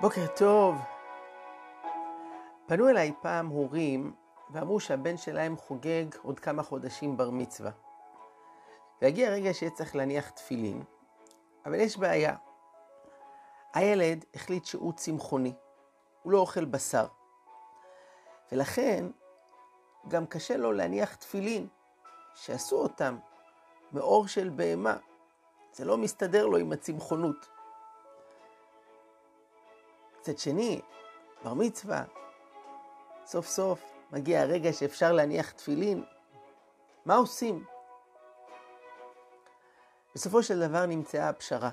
בוקר טוב. פנו אליי פעם הורים ואמרו שהבן שלהם חוגג עוד כמה חודשים בר מצווה. והגיע הרגע שיהיה צריך להניח תפילין, אבל יש בעיה. הילד החליט שהוא צמחוני, הוא לא אוכל בשר. ולכן גם קשה לו להניח תפילין, שעשו אותם מאור של בהמה. זה לא מסתדר לו עם הצמחונות. מצד שני, בר מצווה, סוף סוף מגיע הרגע שאפשר להניח תפילין. מה עושים? בסופו של דבר נמצאה הפשרה.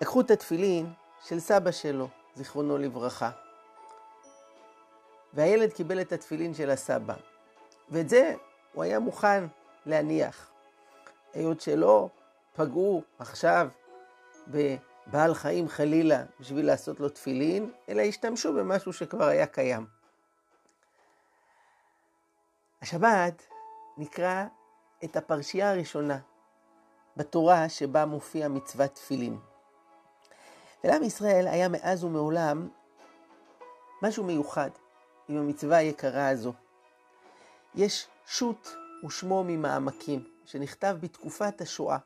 לקחו את התפילין של סבא שלו, זיכרונו לברכה, והילד קיבל את התפילין של הסבא, ואת זה הוא היה מוכן להניח. היות שלא פגעו עכשיו בבעל חיים חלילה בשביל לעשות לו תפילין, אלא השתמשו במשהו שכבר היה קיים. השבת נקרא את הפרשייה הראשונה בתורה שבה מופיע מצוות תפילין. ולעם ישראל היה מאז ומעולם משהו מיוחד עם המצווה היקרה הזו. יש שו"ת ושמו ממעמקים, שנכתב בתקופת השואה,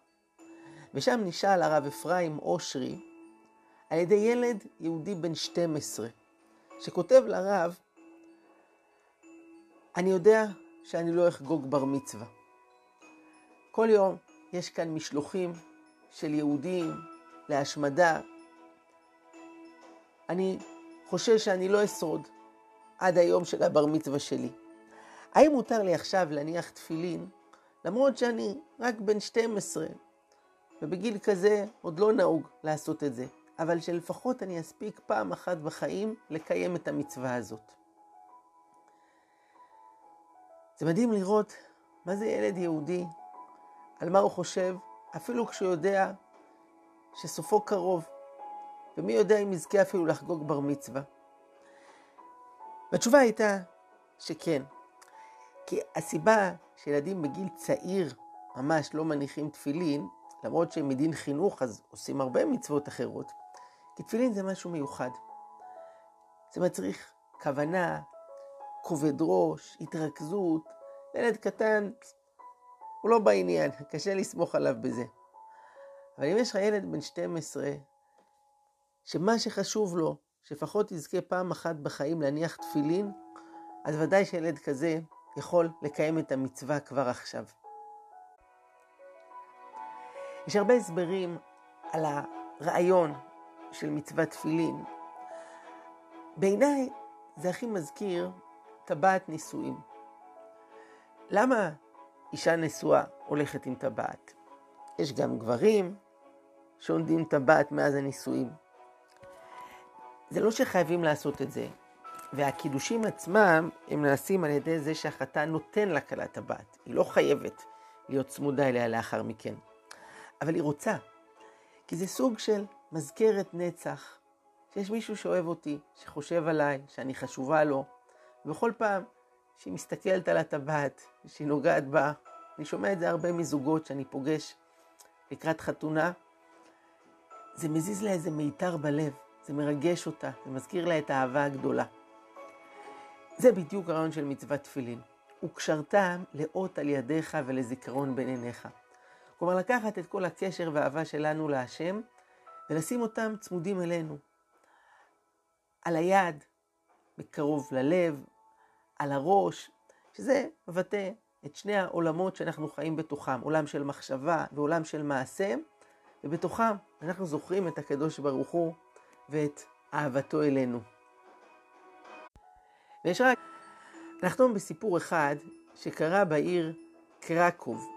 ושם נשאל הרב אפרים אושרי על ידי ילד יהודי בן 12, שכותב לרב, אני יודע שאני לא אחגוג בר מצווה. כל יום יש כאן משלוחים של יהודים להשמדה. אני חושש שאני לא אשרוד עד היום של הבר מצווה שלי. האם מותר לי עכשיו להניח תפילין, למרות שאני רק בן 12, ובגיל כזה עוד לא נהוג לעשות את זה, אבל שלפחות אני אספיק פעם אחת בחיים לקיים את המצווה הזאת. זה מדהים לראות מה זה ילד יהודי, על מה הוא חושב, אפילו כשהוא יודע שסופו קרוב, ומי יודע אם יזכה אפילו לחגוג בר מצווה. והתשובה הייתה שכן, כי הסיבה שילדים בגיל צעיר ממש לא מניחים תפילין, למרות שהם מדין חינוך אז עושים הרבה מצוות אחרות, כי תפילין זה משהו מיוחד. זה מצריך כוונה, כובד ראש, התרכזות. ילד קטן, הוא לא בעניין, קשה לסמוך עליו בזה. אבל אם יש לך ילד בן 12, שמה שחשוב לו, שלפחות יזכה פעם אחת בחיים להניח תפילין, אז ודאי שילד כזה יכול לקיים את המצווה כבר עכשיו. יש הרבה הסברים על הרעיון של מצוות תפילין. בעיניי זה הכי מזכיר טבעת נישואים. למה אישה נשואה הולכת עם טבעת? יש גם גברים שעונדים טבעת מאז הנישואים. זה לא שחייבים לעשות את זה, והקידושים עצמם הם נעשים על ידי זה שהחתן נותן לכלה טבעת. היא לא חייבת להיות צמודה אליה לאחר מכן, אבל היא רוצה, כי זה סוג של מזכרת נצח, שיש מישהו שאוהב אותי, שחושב עליי, שאני חשובה לו, ובכל פעם שהיא מסתכלת על הטבעת, שהיא נוגעת בה, אני שומע את זה הרבה מזוגות שאני פוגש לקראת חתונה, זה מזיז לה איזה מיתר בלב, זה מרגש אותה, זה מזכיר לה את האהבה הגדולה. זה בדיוק הרעיון של מצוות תפילין. וקשרתם לאות על ידיך ולזיכרון בין עיניך. כלומר, לקחת את כל הקשר והאהבה שלנו להשם, ולשים אותם צמודים אלינו. על היד, בקרוב ללב, על הראש, שזה מבטא את שני העולמות שאנחנו חיים בתוכם, עולם של מחשבה ועולם של מעשה, ובתוכם אנחנו זוכרים את הקדוש ברוך הוא ואת אהבתו אלינו. ויש רק לחתום בסיפור אחד שקרה בעיר קרקוב.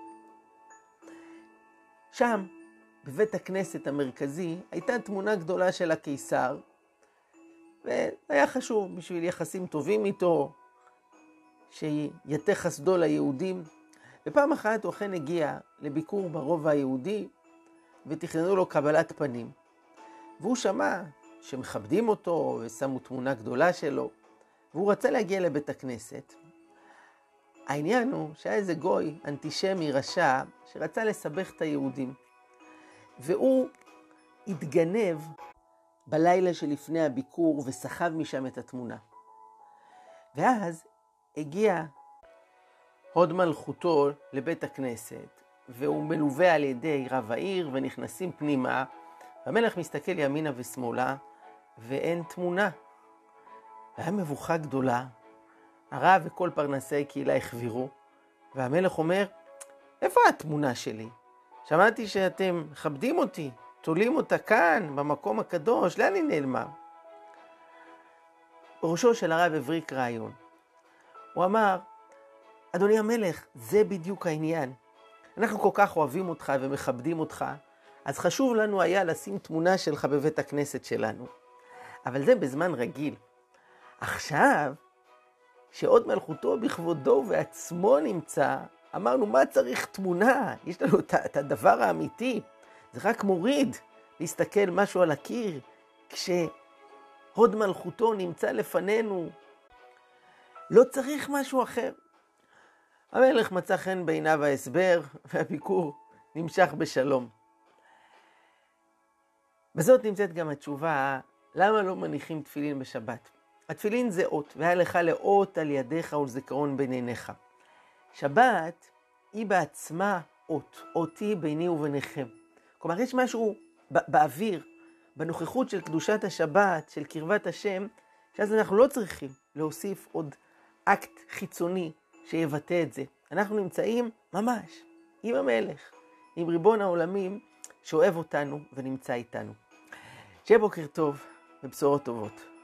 שם, בבית הכנסת המרכזי, הייתה תמונה גדולה של הקיסר, והיה חשוב בשביל יחסים טובים איתו, שיתה חסדו ליהודים. ופעם אחת הוא אכן הגיע לביקור ברובע היהודי, ותכננו לו קבלת פנים. והוא שמע שמכבדים אותו ושמו תמונה גדולה שלו, והוא רצה להגיע לבית הכנסת. העניין הוא שהיה איזה גוי אנטישמי רשע שרצה לסבך את היהודים. והוא התגנב בלילה שלפני הביקור וסחב משם את התמונה. ואז הגיע הוד מלכותו לבית הכנסת, והוא מלווה על ידי רב העיר, ונכנסים פנימה, והמלך מסתכל ימינה ושמאלה, ואין תמונה. והיה מבוכה גדולה, הרב וכל פרנסי קהילה החבירו, והמלך אומר, איפה התמונה שלי? שמעתי שאתם מכבדים אותי, תולים אותה כאן, במקום הקדוש, לאן היא נעלמה? בראשו של הרב הבריק רעיון. הוא אמר, אדוני המלך, זה בדיוק העניין. אנחנו כל כך אוהבים אותך ומכבדים אותך, אז חשוב לנו היה לשים תמונה שלך בבית הכנסת שלנו. אבל זה בזמן רגיל. עכשיו, שעוד מלכותו בכבודו ובעצמו נמצא, אמרנו, מה צריך תמונה? יש לנו את הדבר האמיתי. זה רק מוריד להסתכל משהו על הקיר, כשהוד מלכותו נמצא לפנינו. לא צריך משהו אחר. המלך מצא חן בעיניו ההסבר, והביקור נמשך בשלום. בזאת נמצאת גם התשובה, למה לא מניחים תפילין בשבת? התפילין זה אות, והיה לך לאות על ידיך ולזיכרון בין עיניך. שבת היא בעצמה אות, אותי ביני וביניכם. כלומר, יש משהו באוויר, בנוכחות של קדושת השבת, של קרבת השם, שאז אנחנו לא צריכים להוסיף עוד אקט חיצוני שיבטא את זה. אנחנו נמצאים ממש עם המלך, עם ריבון העולמים שאוהב אותנו ונמצא איתנו. שיהיה בוקר טוב ובשורות טובות.